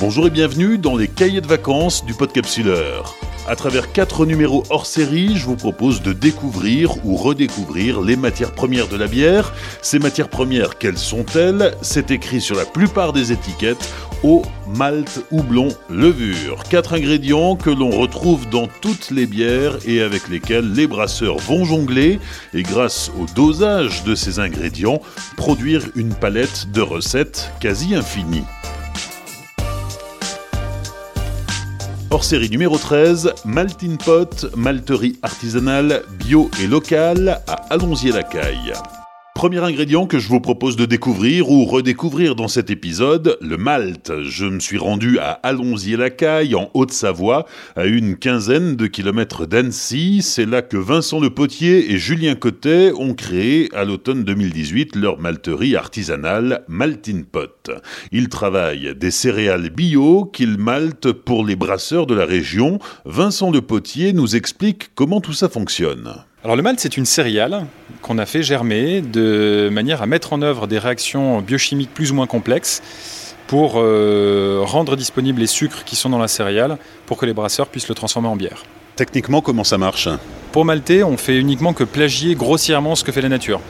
Bonjour et bienvenue dans les cahiers de vacances du Podcapsuleur. À travers quatre numéros hors série, je vous propose de découvrir ou redécouvrir les matières premières de la bière. Ces matières premières, quelles sont-elles? C'est écrit sur la plupart des étiquettes eau, malt, houblon, levure. Quatre ingrédients que l'on retrouve dans toutes les bières et avec lesquels les brasseurs vont jongler et grâce au dosage de ces ingrédients, produire une palette de recettes quasi infinie. Hors série numéro 13, Maltin Pot, malterie artisanale, bio et locale à Allonzier-la-Caille. Premier ingrédient que je vous propose de découvrir ou redécouvrir dans cet épisode, le malt. Je me suis rendu à Allonzier-la-Caille, en Haute-Savoie, à une quinzaine de kilomètres d'Annecy. C'est là que Vincent Le Potier et Julien Cotet ont créé, à l'automne 2018, leur malterie artisanale Maltin Pot. Ils travaillent des céréales bio qu'ils maltent pour les brasseurs de la région. Vincent Le Potier nous explique comment tout ça fonctionne. Alors le malt, c'est une céréale qu'on a fait germer de manière à mettre en œuvre des réactions biochimiques plus ou moins complexes pour euh, rendre disponibles les sucres qui sont dans la céréale pour que les brasseurs puissent le transformer en bière. Techniquement, comment ça marche? Pour malter, on fait uniquement que plagier grossièrement ce que fait la nature.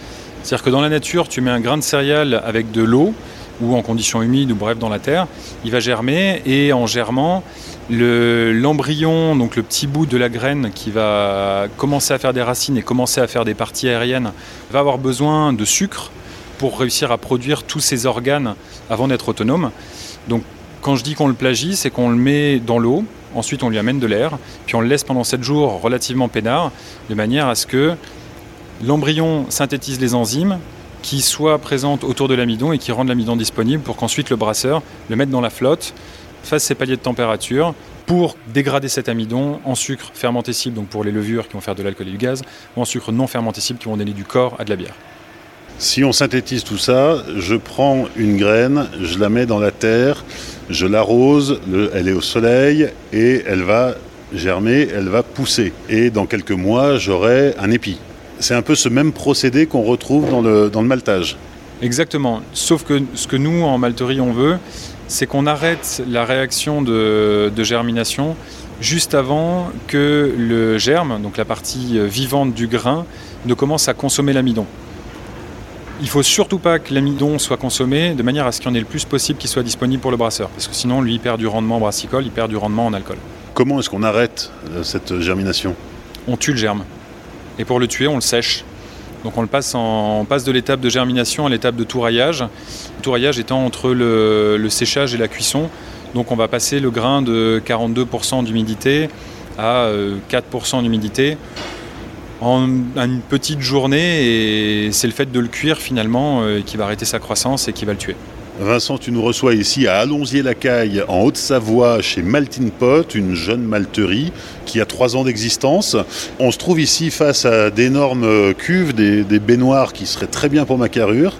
C'est-à-dire que dans la nature, tu mets un grain de céréale avec de l'eau ou en conditions humides ou bref dans la terre, il va germer et en germant, l'embryon, donc le petit bout de la graine qui va commencer à faire des racines et commencer à faire des parties aériennes, va avoir besoin de sucre pour réussir à produire tous ces organes avant d'être autonome. Donc quand je dis qu'on le plagie, c'est qu'on le met dans l'eau, ensuite on lui amène de l'air, puis on le laisse pendant 7 jours relativement peinard, de manière à ce que l'embryon synthétise les enzymes qui soient présentes autour de l'amidon et qui rendent l'amidon disponible pour qu'ensuite le brasseur le mette dans la flotte, fasse ses paliers de température pour dégrader cet amidon en sucre fermentescible, donc pour les levures qui vont faire de l'alcool et du gaz, ou en sucre non fermentescible qui vont donner du corps à de la bière. Si on synthétise tout ça, je prends une graine, je la mets dans la terre, je l'arrose, elle est au soleil et elle va germer, elle va pousser. Et dans quelques mois, j'aurai un épi. C'est un peu ce même procédé qu'on retrouve dans le, dans le maltage. Exactement. Sauf que ce que nous, en malterie, on veut, c'est qu'on arrête la réaction de, germination juste avant que le germe, donc la partie vivante du grain, ne commence à consommer l'amidon. Il faut surtout pas que l'amidon soit consommé de manière à ce qu'il y en ait le plus possible qui soit disponible pour le brasseur, parce que sinon lui il perd du rendement brassicole, il perd du rendement en alcool. Comment est-ce qu'on arrête euh, cette germination? On tue le germe. Et pour le tuer, on le sèche. Donc on, le passe, de l'étape de germination à l'étape de touraillage. Le touraillage étant entre le, séchage et la cuisson. Donc on va passer le grain de 42% d'humidité à 4% euh, d'humidité en une petite journée et c'est le fait de le cuire finalement euh, qui va arrêter sa croissance et qui va le tuer. Vincent, tu nous reçois ici à Allonzier-la-Caille, en Haute-Savoie, chez Maltin Pot, une jeune malterie qui a trois ans d'existence. On se trouve ici face à d'énormes cuves, des, baignoires qui seraient très bien pour ma carrure.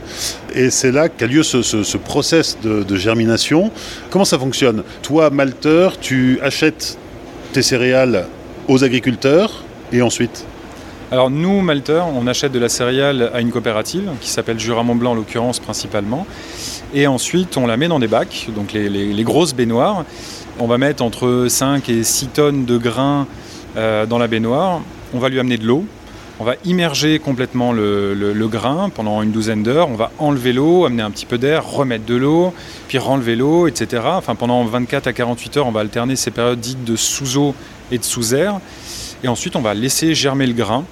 Et c'est là qu'a lieu ce, process de, de, germination. Comment ça fonctionne? Toi, malteur, tu achètes tes céréales aux agriculteurs et ensuite? Alors nous, malteurs, on achète de la céréale à une coopérative qui s'appelle Jura Mont Blanc en l'occurrence principalement. Et ensuite, on la met dans des bacs, donc les, grosses baignoires. On va mettre entre 5 et 6 tonnes de grains euh, dans la baignoire. On va lui amener de l'eau. On va immerger complètement le, grain pendant une douzaine d'heures. On va enlever l'eau, amener un petit peu d'air, remettre de l'eau, puis renlever l'eau, etc. Enfin, pendant 24 à 48 heures, on va alterner ces périodes dites de sous-eau et de sous-air. Et ensuite, on va laisser germer le grain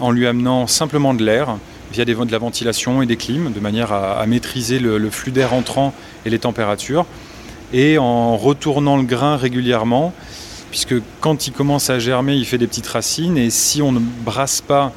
en lui amenant simplement de l'air via des, de la ventilation et des clims, de manière à, maîtriser le, flux d'air entrant et les températures, et en retournant le grain régulièrement, puisque quand il commence à germer, il fait des petites racines, et si on ne brasse pas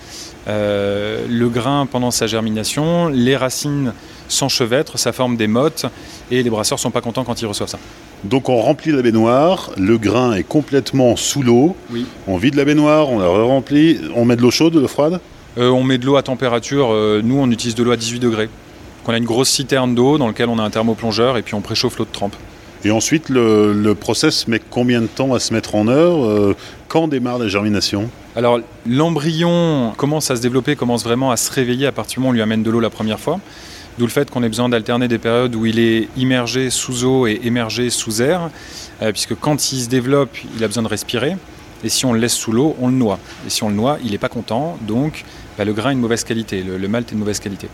euh, le grain pendant sa germination, les racines s'enchevêtrent, ça forme des mottes, et les brasseurs sont pas contents quand ils reçoivent ça. Donc on remplit la baignoire, le grain est complètement sous l'eau, oui. on vide la baignoire, on la remplit, on met de l'eau chaude, de l'eau froide? Euh, On met de l'eau à température, euh, nous on utilise de l'eau à 18 degrés. on a une grosse citerne d'eau dans laquelle on a un thermoplongeur et puis on préchauffe l'eau de trempe. Et ensuite, le, process met combien de temps à se mettre en œuvre? Euh, Quand démarre la germination? Alors, l'embryon commence à se développer, commence vraiment à se réveiller à partir du moment où on lui amène de l'eau la première fois. D'où le fait qu'on ait besoin d'alterner des périodes où il est immergé sous eau et émergé sous air, euh, puisque quand il se développe, il a besoin de respirer. Et si on le laisse sous l'eau, on le noie. Et si on le noie, il n'est pas content, donc bah, le grain est de mauvaise qualité, le, malt est de mauvaise qualité.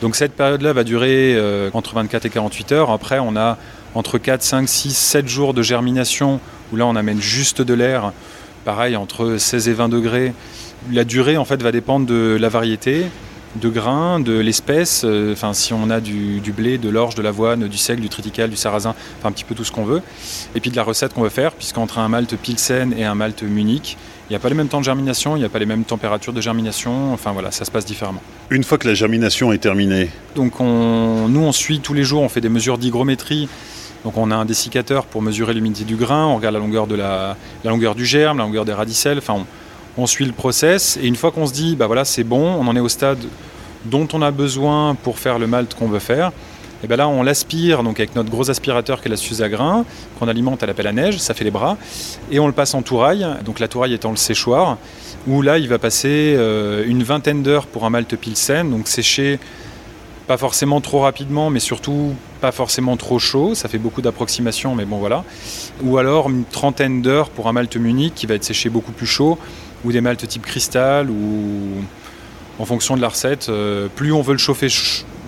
Donc cette période-là va durer euh, entre 24 et 48 heures. Après, on a entre 4, 5, 6, 7 jours de germination, où là on amène juste de l'air, pareil, entre 16 et 20 degrés. La durée, en fait, va dépendre de la variété, de grains, de l'espèce, euh, enfin si on a du, blé, de l'orge, de l'avoine, du seigle, du triticale, du sarrasin, enfin un petit peu tout ce qu'on veut, et puis de la recette qu'on veut faire, puisqu'entre un malt pilsen et un malt munich, il n'y a pas les mêmes temps de germination, il n'y a pas les mêmes températures de germination, enfin voilà, ça se passe différemment. Une fois que la germination est terminée. Donc on, nous on suit tous les jours, on fait des mesures d'hygrométrie, donc on a un dessiccateur pour mesurer l'humidité du grain, on regarde la longueur, de la, la longueur du germe, la longueur des radicelles, enfin on, on suit le process et une fois qu'on se dit bah voilà c'est bon, on en est au stade dont on a besoin pour faire le malt qu'on veut faire, et bien là on l'aspire donc avec notre gros aspirateur qui est la suze à grains qu'on alimente à la pelle à neige, ça fait les bras, et on le passe en touraille, donc la touraille étant le séchoir, où là il va passer euh, une vingtaine d'heures pour un malt pilsen, donc sécher pas forcément trop rapidement, mais surtout pas forcément trop chaud. Ça fait beaucoup d'approximations, mais bon voilà. Ou alors une trentaine d'heures pour un malt munich qui va être séché beaucoup plus chaud, ou des maltes type cristal, ou en fonction de la recette. Euh, plus on veut le chauffer,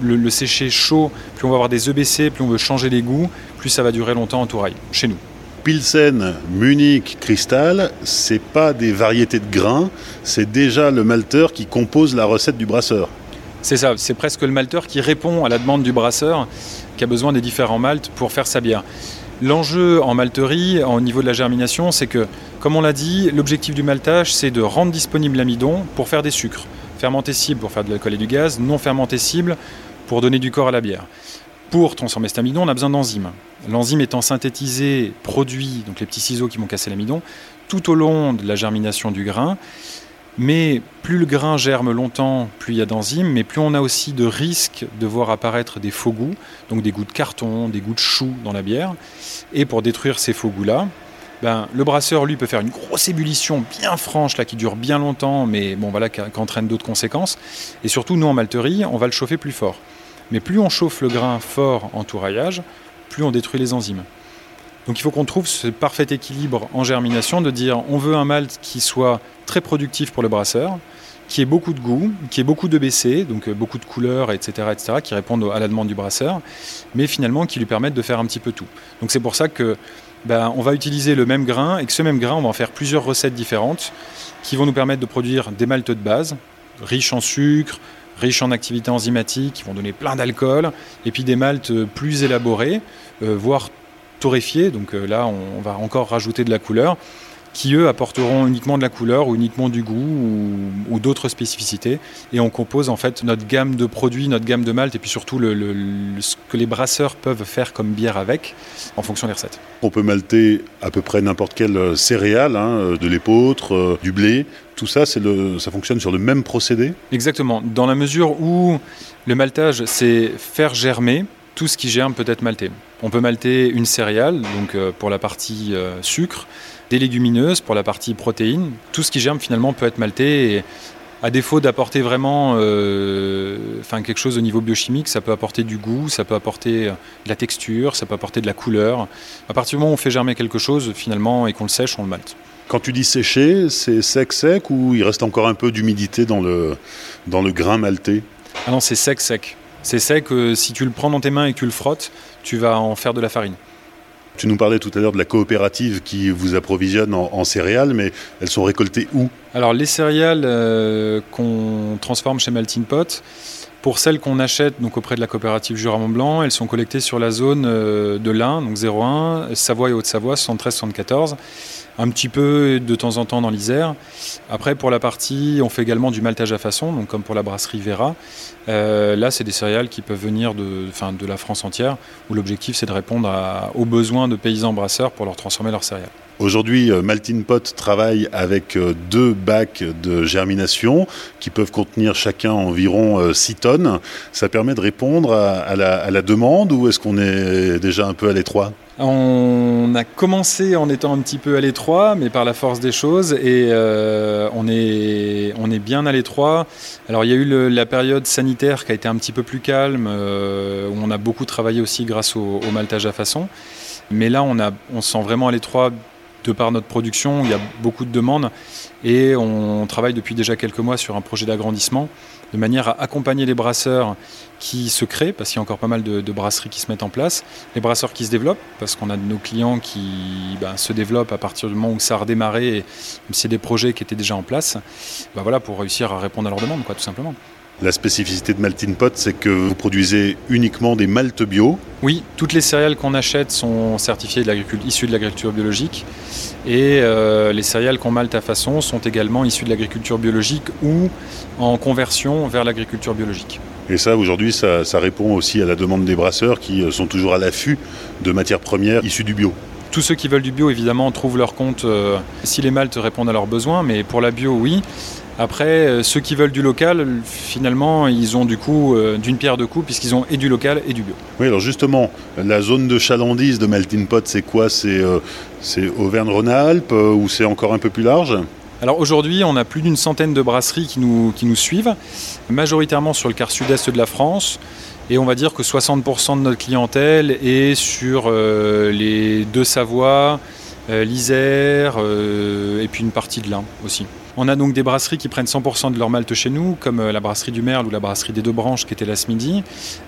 le, sécher chaud, plus on va avoir des EBC, plus on veut changer les goûts, plus ça va durer longtemps en touraille, chez nous. Pilsen, Munich, Cristal, c'est pas des variétés de grains, c'est déjà le malteur qui compose la recette du brasseur. C'est ça, c'est presque le malteur qui répond à la demande du brasseur qui a besoin des différents maltes pour faire sa bière. L'enjeu en malterie, au niveau de la germination, c'est que, comme on l'a dit, l'objectif du maltage, c'est de rendre disponible l'amidon pour faire des sucres. Fermenté-cible pour faire de l'alcool et du gaz, non fermenté-cible pour donner du corps à la bière. Pour transformer cet amidon, on a besoin d'enzymes. L'enzyme étant synthétisée, produit, donc les petits ciseaux qui vont casser l'amidon, tout au long de la germination du grain. Mais plus le grain germe longtemps, plus il y a d'enzymes, mais plus on a aussi de risques de voir apparaître des faux goûts, donc des goûts de carton, des goûts de chou dans la bière. Et pour détruire ces faux goûts-là, ben, le brasseur, lui, peut faire une grosse ébullition bien franche, là, qui dure bien longtemps, mais bon, voilà, qui, entraîne d'autres conséquences. Et surtout, nous, en malterie, on va le chauffer plus fort. Mais plus on chauffe le grain fort en touraillage, plus on détruit les enzymes. Donc il faut qu'on trouve ce parfait équilibre en germination de dire on veut un malt qui soit très productif pour le brasseur, qui ait beaucoup de goût, qui ait beaucoup de BC, donc euh, beaucoup de couleurs, etc., etc., qui répondent à la demande du brasseur, mais finalement qui lui permettent de faire un petit peu tout. Donc c'est pour ça que ben, on va utiliser le même grain et que ce même grain, on va en faire plusieurs recettes différentes qui vont nous permettre de produire des maltes de base, riches en sucre, riches en activité enzymatique, qui vont donner plein d'alcool, et puis des maltes plus élaborés, euh, voire torréfiés, donc euh, là on, va encore rajouter de la couleur, qui eux apporteront uniquement de la couleur ou uniquement du goût ou, d'autres spécificités. Et on compose en fait notre gamme de produits, notre gamme de malt et puis surtout le, ce que les brasseurs peuvent faire comme bière avec en fonction des recettes. On peut malter à peu près n'importe quelle euh, céréale, hein, euh, de l'épeautre, du blé. Tout ça, le, ça fonctionne sur le même procédé? Exactement. Dans la mesure où le maltage, c'est faire germer tout ce qui germe peut être malté. On peut malter une céréale, donc euh, pour la partie euh, sucre, des légumineuses pour la partie protéines. Tout ce qui germe finalement peut être malté. Et à défaut d'apporter vraiment euh, quelque chose au niveau biochimique, ça peut apporter du goût, ça peut apporter de la texture, ça peut apporter de la couleur. À partir du moment où on fait germer quelque chose, finalement, et qu'on le sèche, on le malte. Quand tu dis sécher, c'est sec sec ou il reste encore un peu d'humidité dans le, dans le grain malté? Ah non, c'est sec sec. C'est sec, que si tu le prends dans tes mains et que tu le frottes, tu vas en faire de la farine. Tu nous parlais tout à l'heure de la coopérative qui vous approvisionne en, céréales, mais elles sont récoltées où? Alors les céréales euh, qu'on transforme chez Maltin Pot, pour celles qu'on achète donc auprès de la coopérative Jura Mont Blanc, elles sont collectées sur la zone euh, de l'Ain, donc 01, Savoie et Haute-Savoie, 73-74 un petit peu de temps en temps dans l'Isère. Après, pour la partie, on fait également du maltage à façon, donc comme pour la brasserie Vera. Euh, là, c'est des céréales qui peuvent venir de, de la France entière, où l'objectif, c'est de répondre aux besoins de paysans brasseurs pour leur transformer leurs céréales. Aujourd'hui, euh, Maltin Pot travaille avec euh, deux bacs de germination qui peuvent contenir chacun environ 6 tonnes. Ça permet de répondre à, la, demande ou est-ce qu'on est déjà un peu à l'étroit? On a commencé en étant un petit peu à l'étroit, mais par la force des choses, et on, est, on est bien à l'étroit. Alors il y a eu la période sanitaire qui a été un petit peu plus calme, où on a beaucoup travaillé aussi grâce au, au maltage à façon. Mais là, on, a, on se sent vraiment à l'étroit de par notre production, il y a beaucoup de demandes et on travaille depuis déjà quelques mois sur un projet d'agrandissement de manière à accompagner les brasseurs qui se créent, parce qu'il y a encore pas mal de, brasseries qui se mettent en place, les brasseurs qui se développent, parce qu'on a de nos clients qui ben, se développent à partir du moment où ça a redémarré, et c'est des projets qui étaient déjà en place, ben voilà, pour réussir à répondre à leurs demandes, quoi, tout simplement. La spécificité de Maltin Pot, c'est que vous produisez uniquement des maltes bio Oui, toutes les céréales qu'on achète sont certifiées de issues de l'agriculture biologique. Et euh, les céréales qu'on malte à façon sont également issues de l'agriculture biologique ou en conversion vers l'agriculture biologique. Et ça, aujourd'hui, ça, répond aussi à la demande des brasseurs qui euh, sont toujours à l'affût de matières premières issues du bio. Tous ceux qui veulent du bio, évidemment, trouvent leur compte euh, si les maltes répondent à leurs besoins, mais pour la bio, oui. Après, euh, ceux qui veulent du local, finalement, ils ont du coup euh, d'une pierre deux coups, puisqu'ils ont et du local et du bio. Oui, alors justement, la zone de chalandise de Melting Pot, c'est quoi? C'est euh, Auvergne-Rhône-Alpes ou c'est encore un peu plus large? Alors aujourd'hui, on a plus d'une centaine de brasseries qui nous, qui nous suivent, majoritairement sur le quart sud-est de la France. Et on va dire que 60% de notre clientèle est sur les deux Savoies, l'Isère et puis une partie de l'Ain aussi. On a donc des brasseries qui prennent 100% de leur malt chez nous, comme euh, la brasserie du Merle ou la brasserie des Deux Branches qui était là ce midi.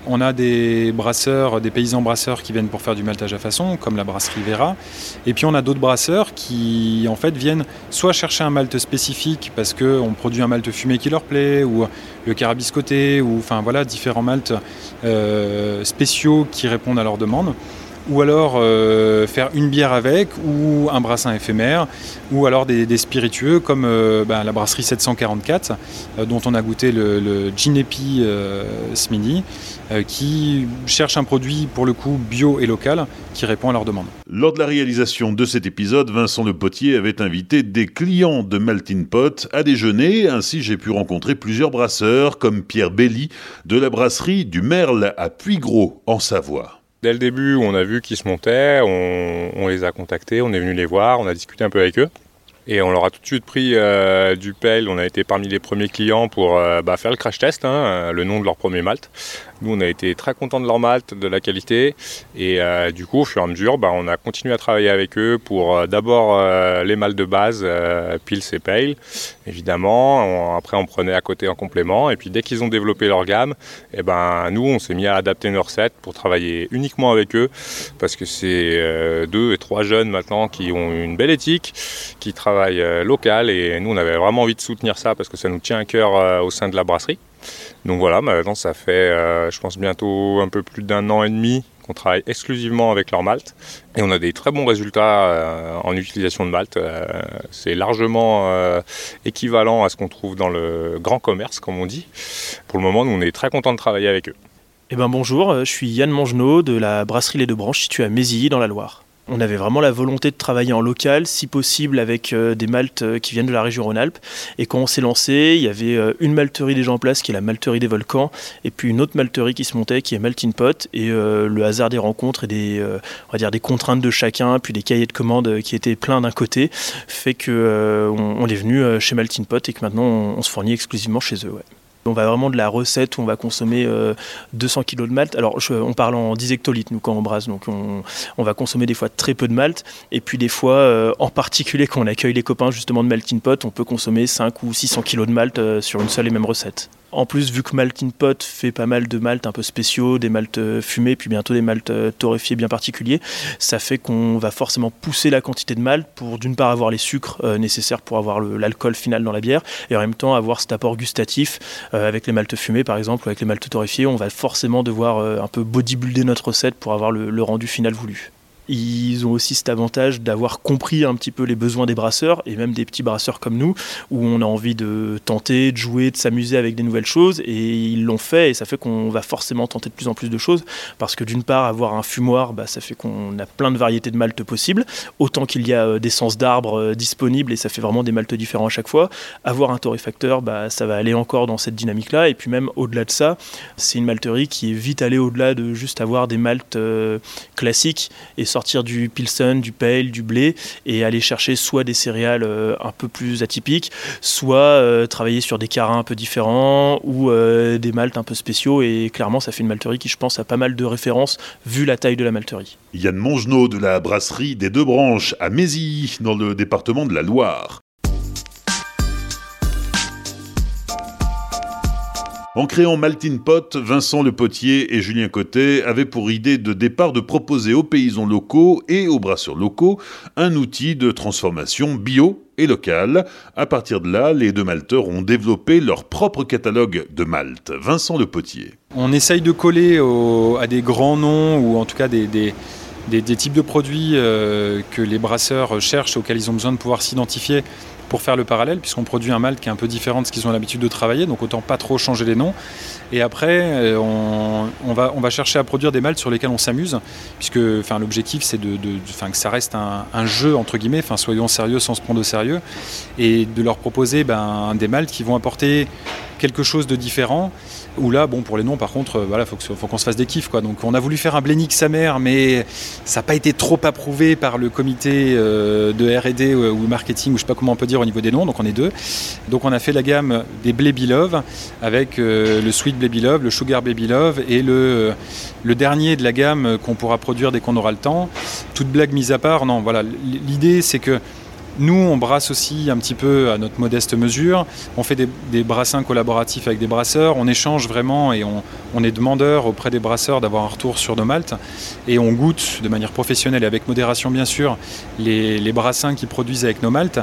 On a des brasseurs, des paysans brasseurs qui viennent pour faire du maltage à façon, comme la brasserie Vera. Et puis on a d'autres brasseurs qui en fait viennent soit chercher un malt spécifique parce qu'on produit un malt fumé qui leur plaît, ou le carabiscoté, ou enfin voilà, différents maltes euh, spéciaux qui répondent à leurs demandes ou alors euh, faire une bière avec, ou un brassin éphémère, ou alors des, spiritueux comme euh, ben, la brasserie 744, euh, dont on a goûté le, le Ginepi ce midi, qui cherche un produit pour le coup bio et local qui répond à leurs demandes. Lors de la réalisation de cet épisode, Vincent Le Potier avait invité des clients de Maltin Pot à déjeuner, ainsi j'ai pu rencontrer plusieurs brasseurs comme Pierre Belly de la brasserie du Merle à Puygros en Savoie. Dès le début, on a vu qu'ils se montaient, on, les a contactés, on est venu les voir, on a discuté un peu avec eux. Et on leur a tout de suite pris euh, du pelle. On a été parmi les premiers clients pour euh, bah, faire le crash test, hein, le nom de leur premier malt. Nous, on a été très contents de leur malt, de la qualité. Et du coup, au fur et à mesure, bah, on a continué à travailler avec eux pour d'abord les malts de base, Pils et Pale, évidemment. après, on prenait à côté en complément. Et puis, dès qu'ils ont développé leur gamme, eh ben, nous, on s'est mis à adapter nos recettes pour travailler uniquement avec eux. Parce que c'est deux et trois jeunes maintenant qui ont une belle éthique, qui travaillent euh, local et nous on avait vraiment envie de soutenir ça parce que ça nous tient à cœur euh, au sein de la brasserie. Donc voilà, maintenant ça fait euh, je pense bientôt un peu plus d'un an et demi qu'on travaille exclusivement avec leur malt et on a des très bons résultats en utilisation de malt. c'est largement équivalent à ce qu'on trouve dans le grand commerce comme on dit. Pour le moment, nous on est très contents de travailler avec eux. Eh ben bonjour, je suis Yann Mangenot de la brasserie Les Deux Branches située à Mézilly dans la Loire on avait vraiment la volonté de travailler en local, si possible avec euh, des maltes euh, qui viennent de la région Rhône-Alpes. Et quand on s'est lancé, il y avait euh, une malterie déjà en place, qui est la malterie des Volcans, et puis une autre malterie qui se montait, qui est Maltin Pot. Et le hasard des rencontres et des, contraintes de chacun, puis des cahiers de commandes qui étaient pleins d'un côté, fait que on, est venu chez Maltin Pot et que maintenant on, se fournit exclusivement chez eux. On va vraiment de la recette où on va consommer 200 euh, kg de malt. Alors, on parle en 10 hectolitres, nous, quand on brasse. Donc, on, va consommer des fois très peu de malt. Et puis, des fois, euh, en particulier, quand on accueille les copains justement de Maltin Pot, on peut consommer 5 ou 600 kg de malt euh, sur une seule et même recette. En plus, vu que Maltin Pot fait pas mal de maltes un peu spéciaux, des maltes fumés, puis bientôt des maltes torréfiés bien particuliers, ça fait qu'on va forcément pousser la quantité de malt pour d'une part avoir les sucres nécessaires pour avoir l'alcool final dans la bière, et en même temps avoir cet apport gustatif avec les maltes fumés par exemple, ou avec les maltes torréfiés, on va forcément devoir euh, un peu bodybuilder notre recette pour avoir le rendu final voulu. Ils ont aussi cet avantage d'avoir compris un petit peu les besoins des brasseurs et même des petits brasseurs comme nous, où on a envie de tenter, de jouer, de s'amuser avec des nouvelles choses. Et ils l'ont fait et ça fait qu'on va forcément tenter de plus en plus de choses parce que d'une part, avoir un fumoir, bah, ça fait qu'on a plein de variétés de maltes possibles, autant qu'il y a euh, des sens d'arbres euh, disponibles et ça fait vraiment des maltes différents à chaque fois. Avoir un torréfacteur, bah, ça va aller encore dans cette dynamique-là. Et puis même au-delà de ça, c'est une malterie qui est vite allée au-delà de juste avoir des maltes euh, classiques et sortir du pilsen, du pale, du blé et aller chercher soit des céréales un peu plus atypiques, soit travailler sur des carins un peu différents ou des maltes un peu spéciaux. Et clairement, ça fait une malterie qui, je pense, a pas mal de références vu la taille de la malterie. Yann Mongenot de la brasserie des Deux Branches à Mézilly, dans le département de la Loire. En créant Maltine Pot, Vincent Le Potier et Julien Cotet avaient pour idée de départ de proposer aux paysans locaux et aux brasseurs locaux un outil de transformation bio et local. À partir de là, les deux malteurs ont développé leur propre catalogue de malte. Vincent Le Potier. On essaye de coller à des grands noms ou en tout cas des, des, types de produits euh, que les brasseurs cherchent, auxquels ils ont besoin de pouvoir s'identifier pour faire le parallèle, puisqu'on produit un malt qui est un peu différent de ce qu'ils ont l'habitude de travailler, donc autant pas trop changer les noms. Et après, euh, on, va, chercher à produire des maltes sur lesquels on s'amuse, puisque enfin, l'objectif c'est de, que ça reste un, jeu, entre guillemets, enfin, soyons sérieux sans se prendre au sérieux, et de leur proposer ben, des maltes qui vont apporter quelque chose de différent. Ou là, bon, pour les noms, par contre, euh, voilà, faut, qu'on se fasse des kiffs, quoi. Donc, on a voulu faire un Blénix sa mère, mais ça n'a pas été trop approuvé par le comité euh, de R&D ou marketing, ou je sais pas comment on peut dire au niveau des noms. Donc, on est deux. Donc, on a fait la gamme des Baby Love avec euh, le Sweet Baby Love, le Sugar Baby Love et le, le dernier de la gamme qu'on pourra produire dès qu'on aura le temps. Toute blague mise à part, non, voilà. L'idée, c'est que nous, on brasse aussi un petit peu à notre modeste mesure. On fait des, brassins collaboratifs avec des brasseurs. On échange vraiment et on, est demandeur auprès des brasseurs d'avoir un retour sur nos maltes. Et on goûte de manière professionnelle et avec modération, bien sûr, les, brassins qu'ils produisent avec nos maltes.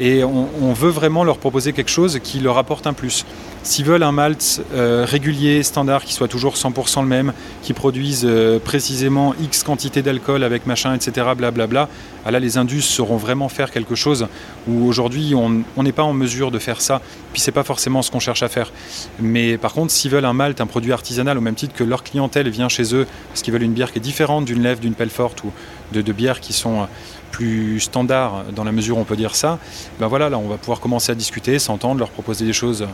Et on veut vraiment leur proposer quelque chose qui leur apporte un plus. S'ils veulent un malt euh, régulier, standard, qui soit toujours 100% le même, qui produise euh, précisément X quantité d'alcool avec machin, etc., blablabla, ah là les indus sauront vraiment faire quelque chose où aujourd'hui on n'est pas en mesure de faire ça, puis c'est pas forcément ce qu'on cherche à faire. Mais par contre, s'ils veulent un malt, un produit artisanal, au même titre que leur clientèle vient chez eux, parce qu'ils veulent une bière qui est différente d'une lèvre, d'une pelle forte ou de, de bières qui sont euh, plus standards dans la mesure où on peut dire ça, ben voilà, là on va pouvoir commencer à discuter, s'entendre, leur proposer des choses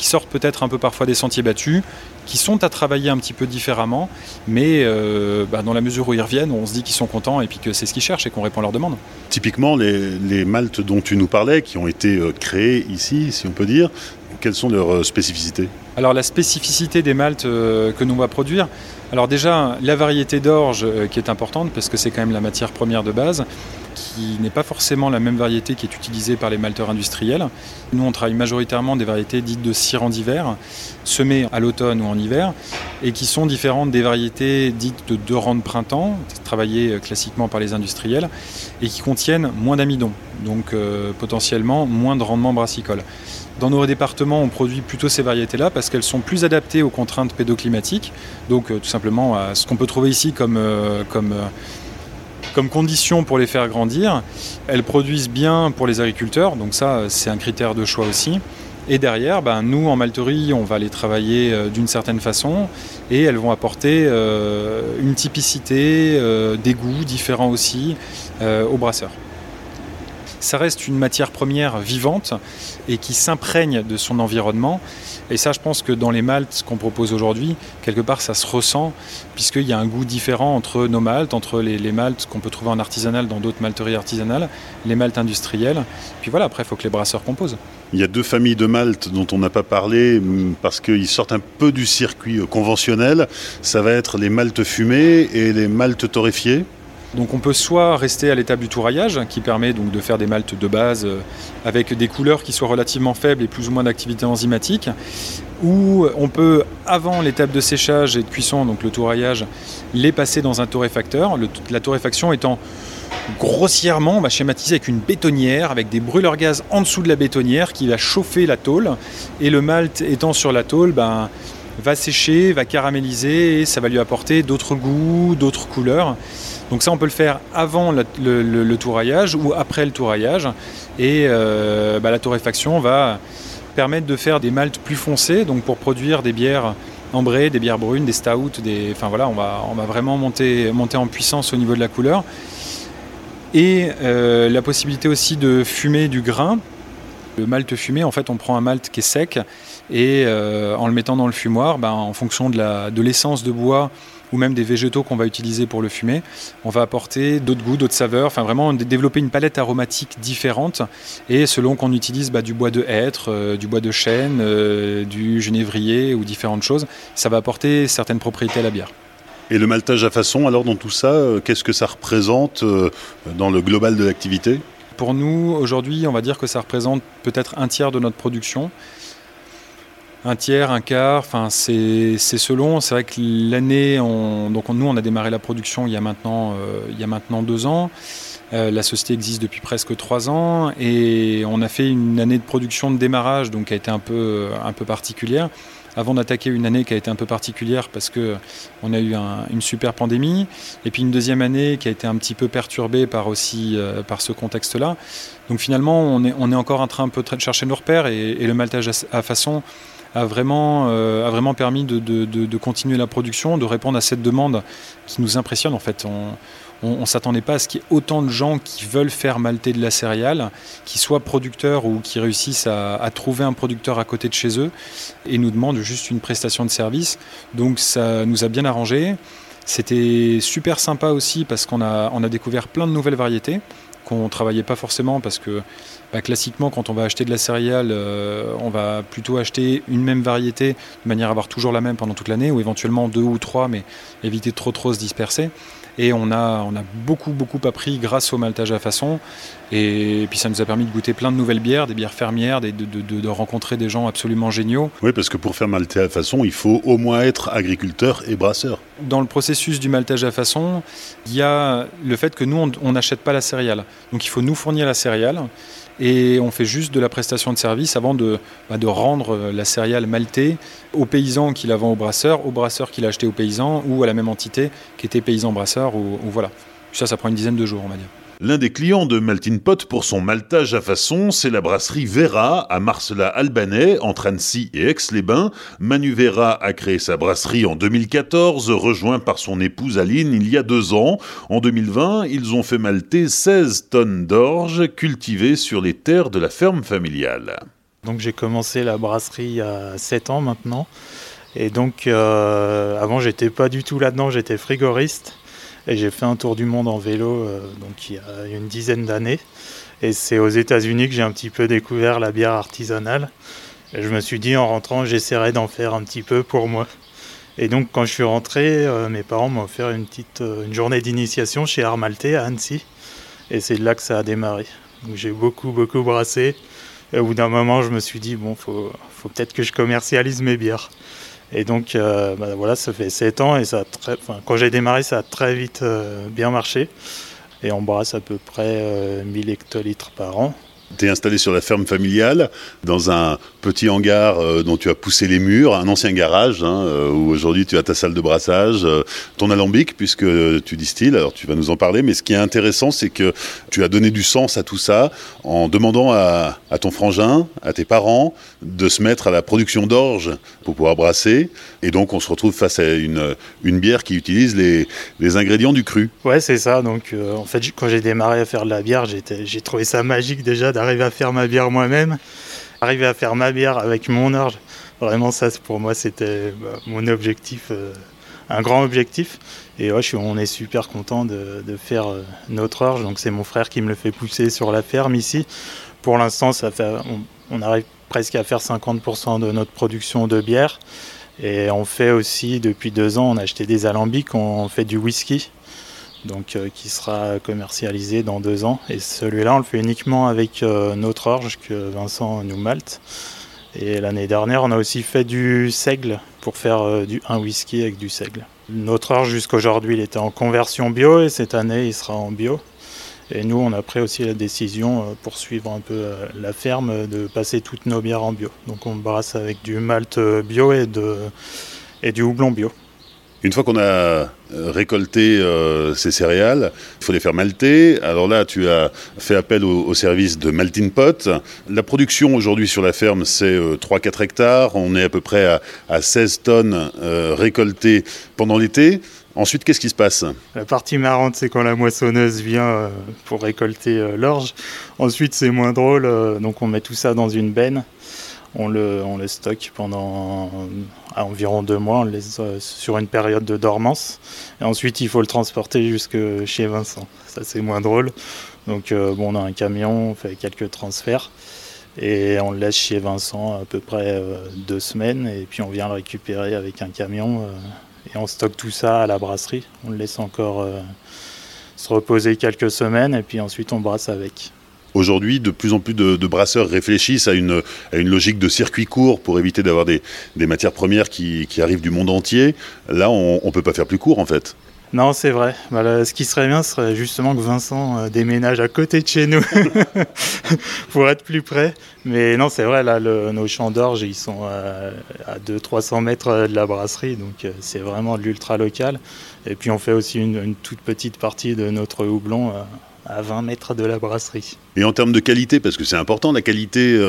qui sortent peut-être un peu parfois des sentiers battus, qui sont à travailler un petit peu différemment, mais euh, bah, dans la mesure où ils reviennent, on se dit qu'ils sont contents et puis que c'est ce qu'ils cherchent et qu'on répond à leurs demandes. Typiquement, les, maltes dont tu nous parlais, qui ont été euh, créés ici, si on peut dire, quelles sont leurs euh, spécificités? Alors la spécificité des maltes que nous va produire, alors déjà la variété d'orge qui est importante parce que c'est quand même la matière première de base qui n'est pas forcément la même variété qui est utilisée par les malteurs industriels. Nous, on travaille majoritairement des variétés dites de sirop d'hiver, semées à l'automne ou en hiver, et qui sont différentes des variétés dites de deux rangs de printemps, travaillées classiquement par les industriels, et qui contiennent moins d'amidon, donc euh, potentiellement moins de rendement brassicole. Dans nos départements, on produit plutôt ces variétés-là parce qu'elles sont plus adaptées aux contraintes pédoclimatiques, donc euh, tout simplement à ce qu'on peut trouver ici euh, comme condition pour les faire grandir. Elles produisent bien pour les agriculteurs, donc ça c'est un critère de choix aussi. Et derrière, ben, nous en malterie, on va les travailler euh, d'une certaine façon et elles vont apporter euh, une typicité, euh, des goûts différents aussi aux brasseurs ça reste une matière première vivante et qui s'imprègne de son environnement. Et ça, je pense que dans les maltes qu'on propose aujourd'hui, quelque part, ça se ressent, puisqu'il y a un goût différent entre nos maltes, entre les, maltes qu'on peut trouver en artisanal dans d'autres malteries artisanales, les maltes industrielles. Puis voilà, après, il faut que les brasseurs composent. Il y a deux familles de maltes dont on n'a pas parlé mm, parce qu'ils sortent un peu du circuit euh, conventionnel. Ça va être les maltes fumées et les maltes torréfiées. Donc on peut soit rester à l'étape du touraillage, qui permet donc de faire des maltes de base euh, avec des couleurs qui soient relativement faibles et plus ou moins d'activité enzymatique, ou on peut, avant l'étape de séchage et de cuisson, donc le touraillage, les passer dans un torréfacteur, la torréfaction étant grossièrement schématisée avec une bétonnière, avec des brûleurs gaz en dessous de la bétonnière qui va chauffer la tôle, et le malt étant sur la tôle, ben, va sécher, va caraméliser et ça va lui apporter d'autres goûts, d'autres couleurs. Donc ça, on peut le faire avant le, touraillage ou après le touraillage. Et euh, bah, la torréfaction va permettre de faire des maltes plus foncés, donc pour produire des bières ambrées, des bières brunes, des stouts, enfin voilà, on va, on va vraiment monter en puissance au niveau de la couleur. Et euh, la possibilité aussi de fumer du grain. Le malt fumé, en fait, on prend un malt qui est sec et euh, en le mettant dans le fumoir, ben, en fonction de l'essence de, de bois ou même des végétaux qu'on va utiliser pour le fumer, on va apporter d'autres goûts, d'autres saveurs, enfin vraiment développer une palette aromatique différente. Et selon qu'on utilise bah, du bois de hêtre, euh, du bois de chêne, du genévrier ou différentes choses, ça va apporter certaines propriétés à la bière. Et le maltage à façon, alors dans tout ça, qu'est-ce que ça représente dans le global de l'activité? Pour nous, aujourd'hui, on va dire que ça représente peut-être un tiers de notre production un tiers, un quart, enfin c'est selon. C'est vrai que l'année, donc nous on a démarré la production il y a maintenant, euh, il y a maintenant deux ans. Euh, la société existe depuis presque trois ans et on a fait une année de production de démarrage donc qui a été un peu, un peu particulière. Avant d'attaquer une année qui a été un peu particulière parce que on a eu une super pandémie et puis une deuxième année qui a été un petit peu perturbée par aussi euh, par ce contexte-là. Donc finalement on est, on est encore en train un peu de chercher nos repères et, le maltage à façon a vraiment, euh, a vraiment permis de, de, continuer la production, de répondre à cette demande qui nous impressionne en fait. Ne s'attendait pas à ce qu'il y ait autant de gens qui veulent faire malter de la céréale, qui soient producteurs ou qui réussissent à, trouver un producteur à côté de chez eux et nous demandent juste une prestation de service. Donc ça nous a bien arrangé. C'était super sympa aussi parce qu'on a, on a découvert plein de nouvelles variétés qu'on ne travaillait pas forcément parce que bah, classiquement, quand on va acheter de la céréale, euh, on va plutôt acheter une même variété de manière à avoir toujours la même pendant toute l'année, ou éventuellement deux ou trois, mais éviter de trop trop se disperser. Et on a, on a beaucoup, beaucoup appris grâce au maltage à façon. Et puis ça nous a permis de goûter plein de nouvelles bières, des bières fermières, de, de, rencontrer des gens absolument géniaux. Oui, parce que pour faire malter à façon, il faut au moins être agriculteur et brasseur. Dans le processus du maltage à façon, il y a le fait que nous, on n'achète pas la céréale. Donc il faut nous fournir la céréale et on fait juste de la prestation de service avant de, bah, rendre la céréale maltée au paysan qui la vend au brasseur, au brasseur qui l'a acheté au paysan ou à la même entité qui était paysan-brasseur. Ou, ou voilà. Ça, ça prend une dizaine de jours, on va dire. L'un des clients de Maltin Pot pour son maltage à façon, c'est la brasserie Vera à Marcella-Albanais, entre Annecy et Aix-les-Bains. Manu Vera a créé sa brasserie en 2014, rejoint par son épouse Aline il y a deux ans. En 2020, ils ont fait malter 16 tonnes d'orge cultivées sur les terres de la ferme familiale. Donc j'ai commencé la brasserie il y a 7 ans maintenant. Et donc euh, avant j'étais pas du tout là-dedans, j'étais frigoriste. Et j'ai fait un tour du monde en vélo euh, donc il y a une dizaine d'années. Et c'est aux États-Unis que j'ai un petit peu découvert la bière artisanale. Et je me suis dit en rentrant, j'essaierai d'en faire un petit peu pour moi. Et donc quand je suis rentré, euh, mes parents m'ont offert une petite euh, une journée d'initiation chez Armalté à Annecy. Et c'est là que ça a démarré. J'ai beaucoup beaucoup brassé. Et au bout d'un moment, je me suis dit bon, faut, faut peut-être que je commercialise mes bières. Et donc, euh, bah voilà, ça fait 7 ans et ça très, quand j'ai démarré, ça a très vite euh, bien marché. Et on brasse à peu près 1000 euh, hectolitres par an. Tu es installé sur la ferme familiale, dans un petit hangar euh, dont tu as poussé les murs, un ancien garage, hein, euh, où aujourd'hui tu as ta salle de brassage, euh, ton alambic, puisque tu distilles, alors tu vas nous en parler, mais ce qui est intéressant, c'est que tu as donné du sens à tout ça en demandant à, ton frangin, à tes parents, de se mettre à la production d'orge pour pouvoir brasser, et donc on se retrouve face à une, bière qui utilise les, les ingrédients du cru. Ouais, c'est ça, donc en fait quand j'ai démarré à faire de la bière, j'ai trouvé ça magique déjà d'arriver à faire ma bière moi-même, arriver à faire ma bière avec mon orge. Vraiment, ça pour moi, c'était bah, mon objectif, euh, un grand objectif. Et on est super content de, faire euh, notre orge. Donc, c'est mon frère qui me le fait pousser sur la ferme ici. Pour l'instant, fait, on, arrive presque à faire 50% de notre production de bière. Et on fait aussi, depuis deux ans, on a acheté des alambics, on fait du whisky donc euh, qui sera commercialisé dans deux ans. Et celui-là, on le fait uniquement avec euh, notre orge que Vincent nous malte. Et l'année dernière, on a aussi fait du seigle pour faire euh, un whisky avec du seigle. Notre orge jusqu'aujourd'hui, il était en conversion bio et cette année, il sera en bio. Et nous, on a pris aussi la décision, pour suivre un peu la ferme, de passer toutes nos bières en bio. Donc on brasse avec du malt bio et du houblon bio. Une fois qu'on a récolté ces céréales, il faut les faire malter. Alors là, tu as fait appel au, service de Malting Pot. La production aujourd'hui sur la ferme, c'est 3-4 hectares. On est à peu près à, à 16 tonnes récoltées pendant l'été. Ensuite, qu'est-ce qui se passe? La partie marrante, c'est quand la moissonneuse vient euh, pour récolter euh, l'orge. Ensuite, c'est moins drôle, euh, donc on met tout ça dans une benne. On le, stocke pendant environ deux mois, on le laisse sur une période de dormance. Ensuite, il faut le transporter jusque chez Vincent. Ça, c'est moins drôle. Donc, bon, on a un camion, on fait quelques transferts. Et on le laisse chez Vincent à peu près deux semaines. Et puis, on vient le récupérer avec un camion et on stocke tout ça à la brasserie. On le laisse encore euh, se reposer quelques semaines et puis ensuite on brasse avec. Aujourd'hui, de plus en plus de, brasseurs réfléchissent à une, une, logique de circuit court pour éviter d'avoir des, matières premières qui, arrivent du monde entier. Là, on ne peut pas faire plus court en fait. Non, c'est vrai. Bah, ce qui serait bien, serait justement que Vincent euh, déménage à côté de chez nous pour être plus près. Mais non, c'est vrai, là, nos champs d'orge, ils sont à, 200-300 mètres de la brasserie, donc euh, c'est vraiment de l'ultra local. Et puis on fait aussi une, toute petite partie de notre houblon. Euh, à 20 mètres de la brasserie. Et en termes de qualité, parce que c'est important la qualité,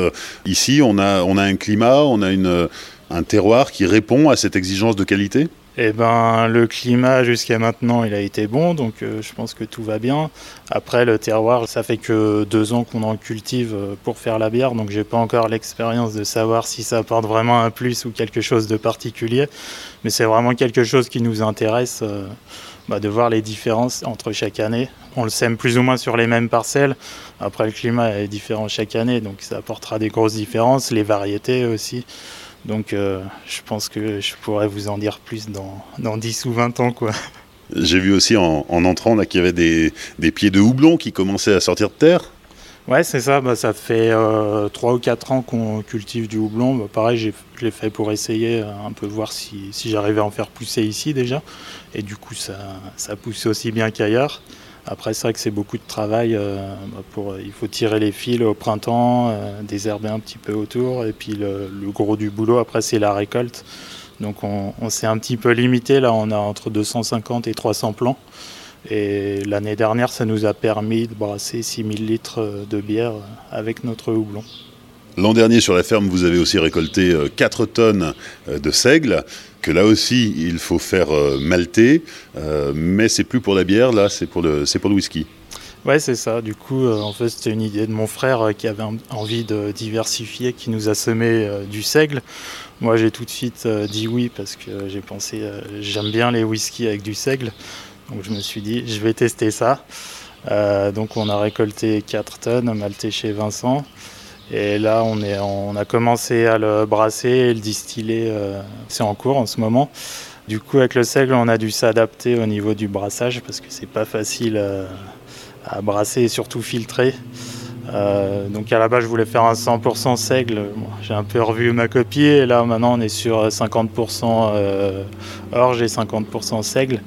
ici on a, on a un climat, on a une, un terroir qui répond à cette exigence de qualité? Eh ben, le climat jusqu'à maintenant, il a été bon, donc euh, je pense que tout va bien. Après, le terroir, ça fait que deux ans qu'on en cultive euh, pour faire la bière, donc j'ai pas encore l'expérience de savoir si ça apporte vraiment un plus ou quelque chose de particulier. Mais c'est vraiment quelque chose qui nous intéresse euh, bah, de voir les différences entre chaque année. On le sème plus ou moins sur les mêmes parcelles. Après, le climat est différent chaque année, donc ça apportera des grosses différences, les variétés aussi. Donc euh, je pense que je pourrais vous en dire plus dans, dans 10 ou 20 ans. quoi. J'ai vu aussi en, entrant qu'il y avait des, des, pieds de houblon qui commençaient à sortir de terre. Ouais, c'est ça. Bah, ça fait euh, 3 ou 4 ans qu'on cultive du houblon. Bah, pareil, je l'ai fait pour essayer euh, un peu voir si, si j'arrivais à en faire pousser ici déjà. Et du coup, ça, ça pousse aussi bien qu'ailleurs. Après, c'est vrai que c'est beaucoup de travail. Euh, bah, pour, il faut tirer les fils au printemps, euh, désherber un petit peu autour. Et puis le, gros du boulot, après, c'est la récolte. Donc on, s'est un petit peu limité. Là, on a entre 250 et 300 plants. Et l'année dernière, ça nous a permis de brasser 6000 litres de bière avec notre houblon. L'an dernier, sur la ferme, vous avez aussi récolté 4 euh, tonnes de seigle que là aussi il faut faire euh, malter, euh, mais c'est plus pour la bière, là c'est pour le, pour le whisky. Ouais, c'est ça. Du coup, euh, en fait, c'était une idée de mon frère qui avait envie de diversifier, qui nous a semé du seigle. Moi, j'ai tout de suite dit oui parce que j'ai pensé, j'aime bien les whiskies avec du seigle. Donc, je me suis dit, je vais tester ça. donc, on a récolté 4 tonnes, malté chez Vincent. Et là, on, est, on a commencé à le brasser et le distiller. Euh, c'est en cours en ce moment. Du coup, avec le seigle, on a dû s'adapter au niveau du brassage parce que c'est pas facile euh, à brasser et surtout filtrer. Euh, donc à la base, je voulais faire un 100% seigle. J'ai un peu revu ma copie et là, maintenant, on est sur 50% orge et 50% seigle.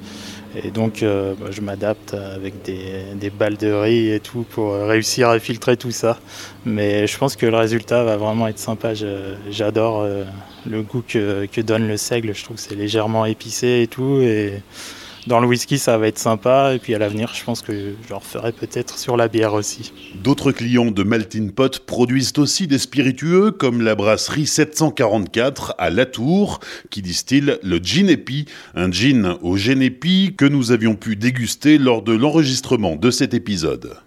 Et donc, euh, bah, je m'adapte avec des, balles de riz et tout pour réussir à filtrer tout ça. Mais je pense que le résultat va vraiment être sympa. J'adore euh, le goût que, que, donne le seigle. Je trouve que c'est légèrement épicé et tout. Et dans le whisky, ça va être sympa. Et puis à l'avenir, je pense que je referai peut-être sur la bière aussi. D'autres clients de Maltin Pot produisent aussi des spiritueux, comme la brasserie 744 à Latour, qui distille le gin épi, un gin au génépi que nous avions pu déguster lors de l'enregistrement de cet épisode.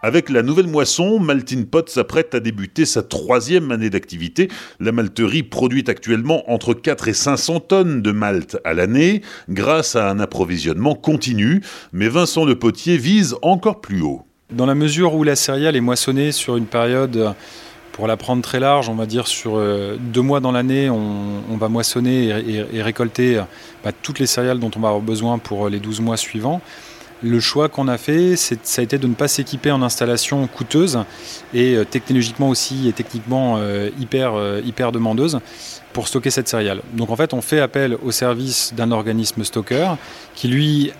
Avec la nouvelle moisson, Maltin Pot s'apprête à débuter sa troisième année d'activité. La malterie produit actuellement entre 4 et 500 tonnes de malt à l'année grâce à un approvisionnement continu, mais Vincent Le Potier vise encore plus haut. Dans la mesure où la céréale est moissonnée sur une période pour la prendre très large, on va dire sur euh, deux mois dans l'année, on, va moissonner et, récolter bah, toutes les céréales dont on va avoir besoin pour les 12 mois suivants. Le choix qu'on a fait, ça a été de ne pas s'équiper en installation coûteuse et euh, technologiquement aussi et techniquement euh, hyper, euh, hyper pour stocker cette céréale. Donc en fait, on fait appel au service d'un organisme stocker qui lui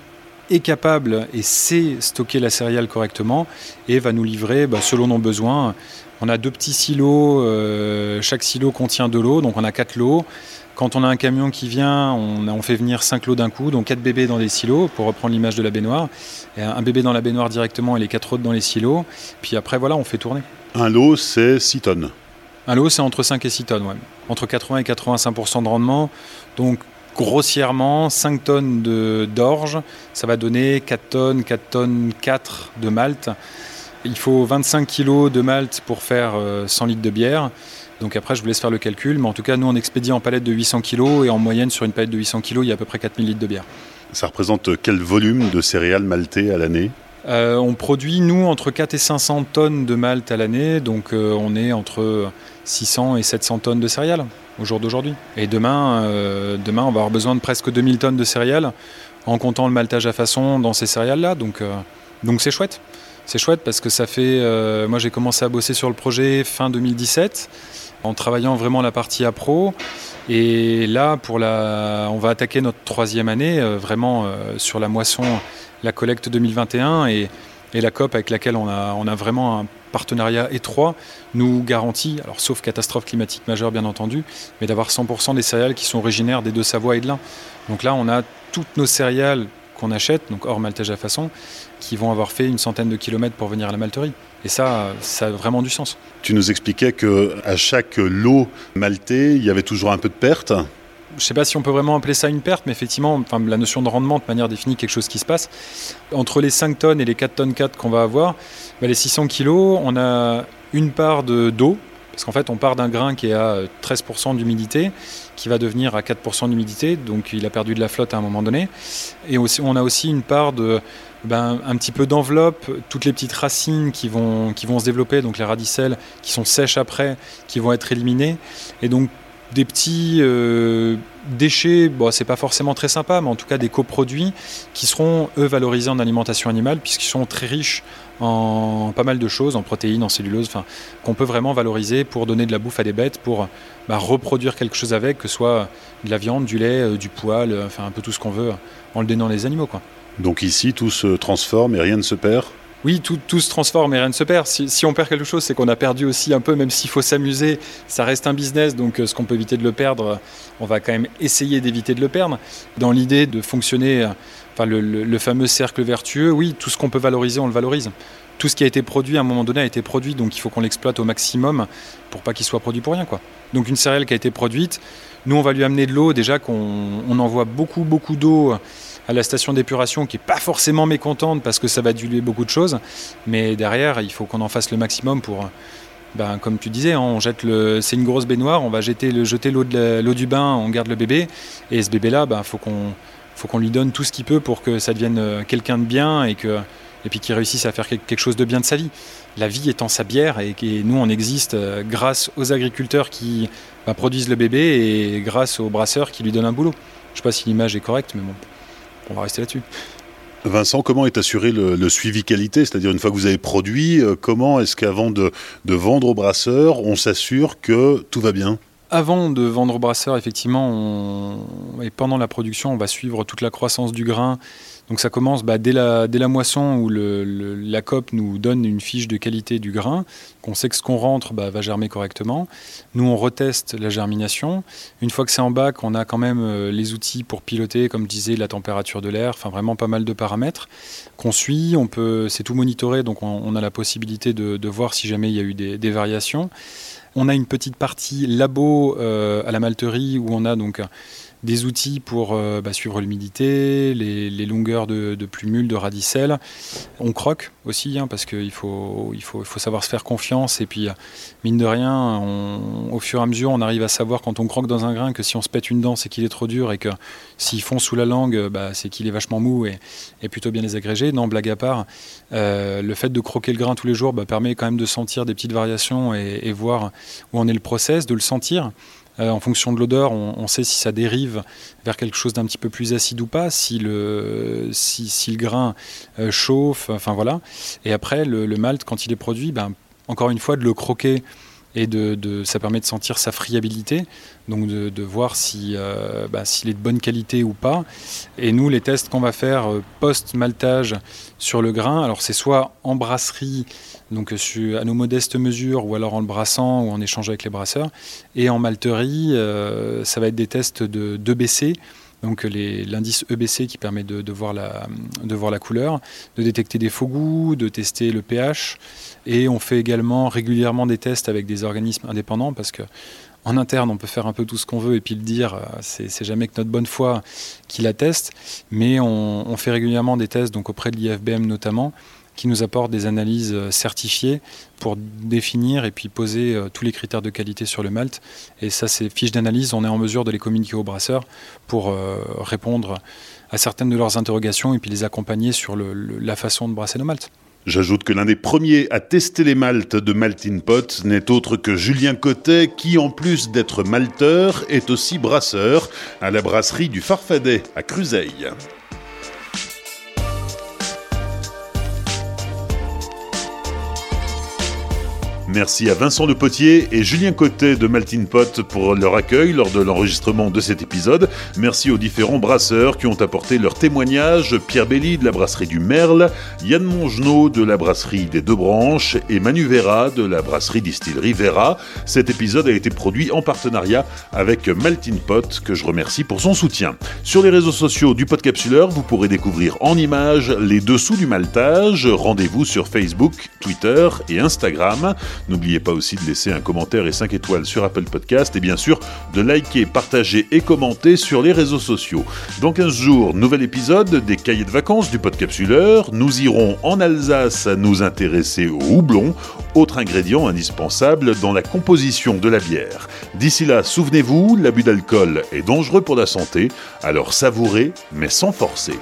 est capable et sait stocker la céréale correctement et va nous livrer bah, selon nos besoins. On a deux petits silos, chaque silo contient de l'eau, donc on a quatre lots. Quand on a un camion qui vient, on, fait venir 5 lots d'un coup, donc 4 bébés dans des silos, pour reprendre l'image de la baignoire. Et un bébé dans la baignoire directement et les 4 autres dans les silos. Puis après, voilà, on fait tourner. Un lot, c'est 6 tonnes Un lot, c'est entre 5 et 6 tonnes, ouais. Entre 80 et 85% de rendement. Donc, grossièrement, 5 tonnes d'orge, ça va donner 4 tonnes, 4 tonnes 4 de malt. Il faut 25 kg de malt pour faire 100 euh, litres de bière. Donc après, je vous laisse faire le calcul, mais en tout cas, nous, on expédie en palette de 800 kg et en moyenne, sur une palette de 800 kg, il y a à peu près 4000 litres de bière. Ça représente quel volume de céréales maltées à l'année? Euh, On produit, nous, entre 4 et 500 tonnes de malt à l'année, donc euh, on est entre 600 et 700 tonnes de céréales au jour d'aujourd'hui. Et demain, euh, demain, on va avoir besoin de presque 2000 tonnes de céréales en comptant le maltage à façon dans ces céréales-là, donc donc c'est chouette. C'est chouette parce que ça fait. moi, j'ai commencé à bosser sur le projet fin 2017 en travaillant vraiment la partie appro. Et là, pour la, on va attaquer notre troisième année, euh, vraiment euh, sur la moisson, la collecte 2021 et, et, la COP avec laquelle on a, vraiment un partenariat étroit, nous garantit, alors sauf catastrophe climatique majeure bien entendu, mais d'avoir 100% des céréales qui sont originaires des Deux-Savoie et de l'Ain. Donc là, on a toutes nos céréales qu'on achète, donc hors maltage à façon, qui vont avoir fait une centaine de kilomètres pour venir à la malterie. Et ça, ça a vraiment du sens. Tu nous expliquais qu'à chaque lot maltais, il y avait toujours un peu de perte je ne sais pas si on peut vraiment appeler ça une perte, mais effectivement, enfin, la notion de rendement, de manière définie, quelque chose qui se passe. Entre les 5 tonnes et les 4 tonnes 4 qu'on va avoir, bah, les 600 kilos, on a une part d'eau, parce qu'en fait, on part d'un grain qui est à 13% d'humidité, qui va devenir à 4% d'humidité, donc il a perdu de la flotte à un moment donné. Et on a aussi une part de ben, un petit peu d'enveloppe, toutes les petites racines qui vont, qui vont se développer, donc les radicelles qui sont sèches après, qui vont être éliminées. Et donc des petits euh, déchets, bon, c'est pas forcément très sympa, mais en tout cas des coproduits qui seront eux valorisés en alimentation animale puisqu'ils sont très riches en pas mal de choses, en protéines, en cellulose, qu'on peut vraiment valoriser pour donner de la bouffe à des bêtes, pour bah, reproduire quelque chose avec, que ce soit de la viande, du lait, euh, du poil, euh, enfin un peu tout ce qu'on veut en le donnant les animaux. Quoi. Donc ici, tout se transforme et rien ne se perd? Oui, tout, se transforme et rien ne se perd. Si, on perd quelque chose, c'est qu'on a perdu aussi un peu, même s'il faut s'amuser, ça reste un business, donc euh, ce qu'on peut éviter de le perdre, on va quand même essayer d'éviter de le perdre. Dans l'idée de fonctionner, euh, enfin, le, fameux cercle vertueux, oui, tout ce qu'on peut valoriser, on le valorise. Tout ce qui a été produit à un moment donné a été produit, donc il faut qu'on l'exploite au maximum pour pas qu'il soit produit pour rien. Donc une céréale qui a été produite, nous on va lui amener de l'eau, déjà qu'on envoie beaucoup beaucoup d'eau à la station d'épuration qui n'est pas forcément mécontente parce que ça va diluer beaucoup de choses. Mais derrière, il faut qu'on en fasse le maximum pour. Ben, comme tu disais, hein, on jette le, c'est une grosse baignoire, on va jeter, le, jeter l'eau, de l'eau du bain, on garde le bébé. Et ce bébé-là, ben, faut, qu'on, faut qu'on lui donne tout ce qu'il peut pour que ça devienne euh, quelqu'un de bien et, que, et puis qu'il réussisse à faire quelque chose de bien de sa vie. La vie étant sa bière et, et nous, on existe euh, grâce aux agriculteurs qui ben, produisent le bébé et grâce aux brasseurs qui lui donnent un boulot. Je ne sais pas si l'image est correcte, mais bon on va rester là-dessus. Vincent, comment est assuré le, suivi qualité? C'est-à-dire, une fois que vous avez produit, euh, comment est-ce qu'avant de, vendre au brasseur, on s'assure que tout va bien? Avant de vendre au brasseur, effectivement, et pendant la production, on va suivre toute la croissance du grain, donc ça commence bah, dès, la, moisson où le, la COP nous donne une fiche de qualité du grain, qu'on sait que ce qu'on rentre bah, va germer correctement. Nous, on reteste la germination. Une fois que c'est en bac, on a quand même euh, les outils pour piloter, comme je disais, la température de l'air, enfin vraiment pas mal de paramètres qu'on suit. On peut, c'est tout monitoré, donc on, a la possibilité de, voir si jamais il y a eu des, des variations. On a une petite partie labo euh, à la malterie où on a donc des outils pour euh, bah, suivre l'humidité, les, longueurs de, de de radicelle. On croque aussi, hein, parce qu'il faut, il faut, il faut savoir se faire confiance. Et puis, mine de rien, au fur et à mesure, on arrive à savoir quand on croque dans un grain que si on se pète une dent, c'est qu'il est trop dur et que s'il fond sous la langue, bah, c'est qu'il est vachement mou et, plutôt bien désagrégé. Non, blague à part, euh, le fait de croquer le grain tous les jours bah, permet quand même de sentir des petites variations et, et voir où en est le process, de le sentir. En fonction de l'odeur, on, sait si ça dérive vers quelque chose d'un petit peu plus acide ou pas, si le, si, le grain chauffe, enfin voilà. Et après, le, malt, quand il est produit, ben, encore une fois, de le croquer et de, ça permet de sentir sa friabilité, donc de, voir si, euh, bah, s'il est de bonne qualité ou pas. Et nous, les tests qu'on va faire euh, post-maltage sur le grain, alors c'est soit en brasserie, donc à nos modestes mesures, ou alors en le brassant ou en échange avec les brasseurs, et en malterie, euh, ça va être des tests de, d'EBC, donc l'indice EBC qui permet de, voir la, couleur, de détecter des faux goûts, de tester le pH. Et on fait également régulièrement des tests avec des organismes indépendants parce que en interne, on peut faire un peu tout ce qu'on veut et puis le dire, euh, c'est jamais que notre bonne foi qui l'atteste, mais on, on, fait régulièrement des tests donc auprès de l'IFBM notamment qui nous apporte des analyses euh, certifiées pour définir et puis poser euh, tous les critères de qualité sur le malt. Et ça, ces fiches d'analyse, on est en mesure de les communiquer aux brasseurs pour euh, répondre à certaines de leurs interrogations et puis les accompagner sur la façon de brasser nos maltes. J'ajoute que l'un des premiers à tester les maltes de Maltin Pot n'est autre que Julien Cotet, qui en plus d'être malteur, est aussi brasseur à la brasserie du Farfadet à Cruzeil. Merci à Vincent Le Potier et Julien Cotet de Maltin Pot pour leur accueil lors de l'enregistrement de cet épisode. Merci aux différents brasseurs qui ont apporté leur témoignage. Pierre Belli de la brasserie du Merle, Yann Mongenot de la brasserie des Deux Branches et Manu Vera de la brasserie distillerie Vera. Cet épisode a été produit en partenariat avec Maltin Pot que je remercie pour son soutien. Sur les réseaux sociaux du Podcapsuleur, vous pourrez découvrir en images les dessous du maltage. Rendez-vous sur Facebook, Twitter et Instagram. N'oubliez pas aussi de laisser un commentaire et 5 étoiles sur Apple Podcast et bien sûr de liker, partager et commenter sur les réseaux sociaux. Dans 15 jours, nouvel épisode des cahiers de vacances du Podcapsuleur. Nous irons en Alsace à nous intéresser au houblon, autre ingrédient indispensable dans la composition de la bière. D'ici là, souvenez-vous, l'abus d'alcool est dangereux pour la santé, alors savourez mais sans forcer.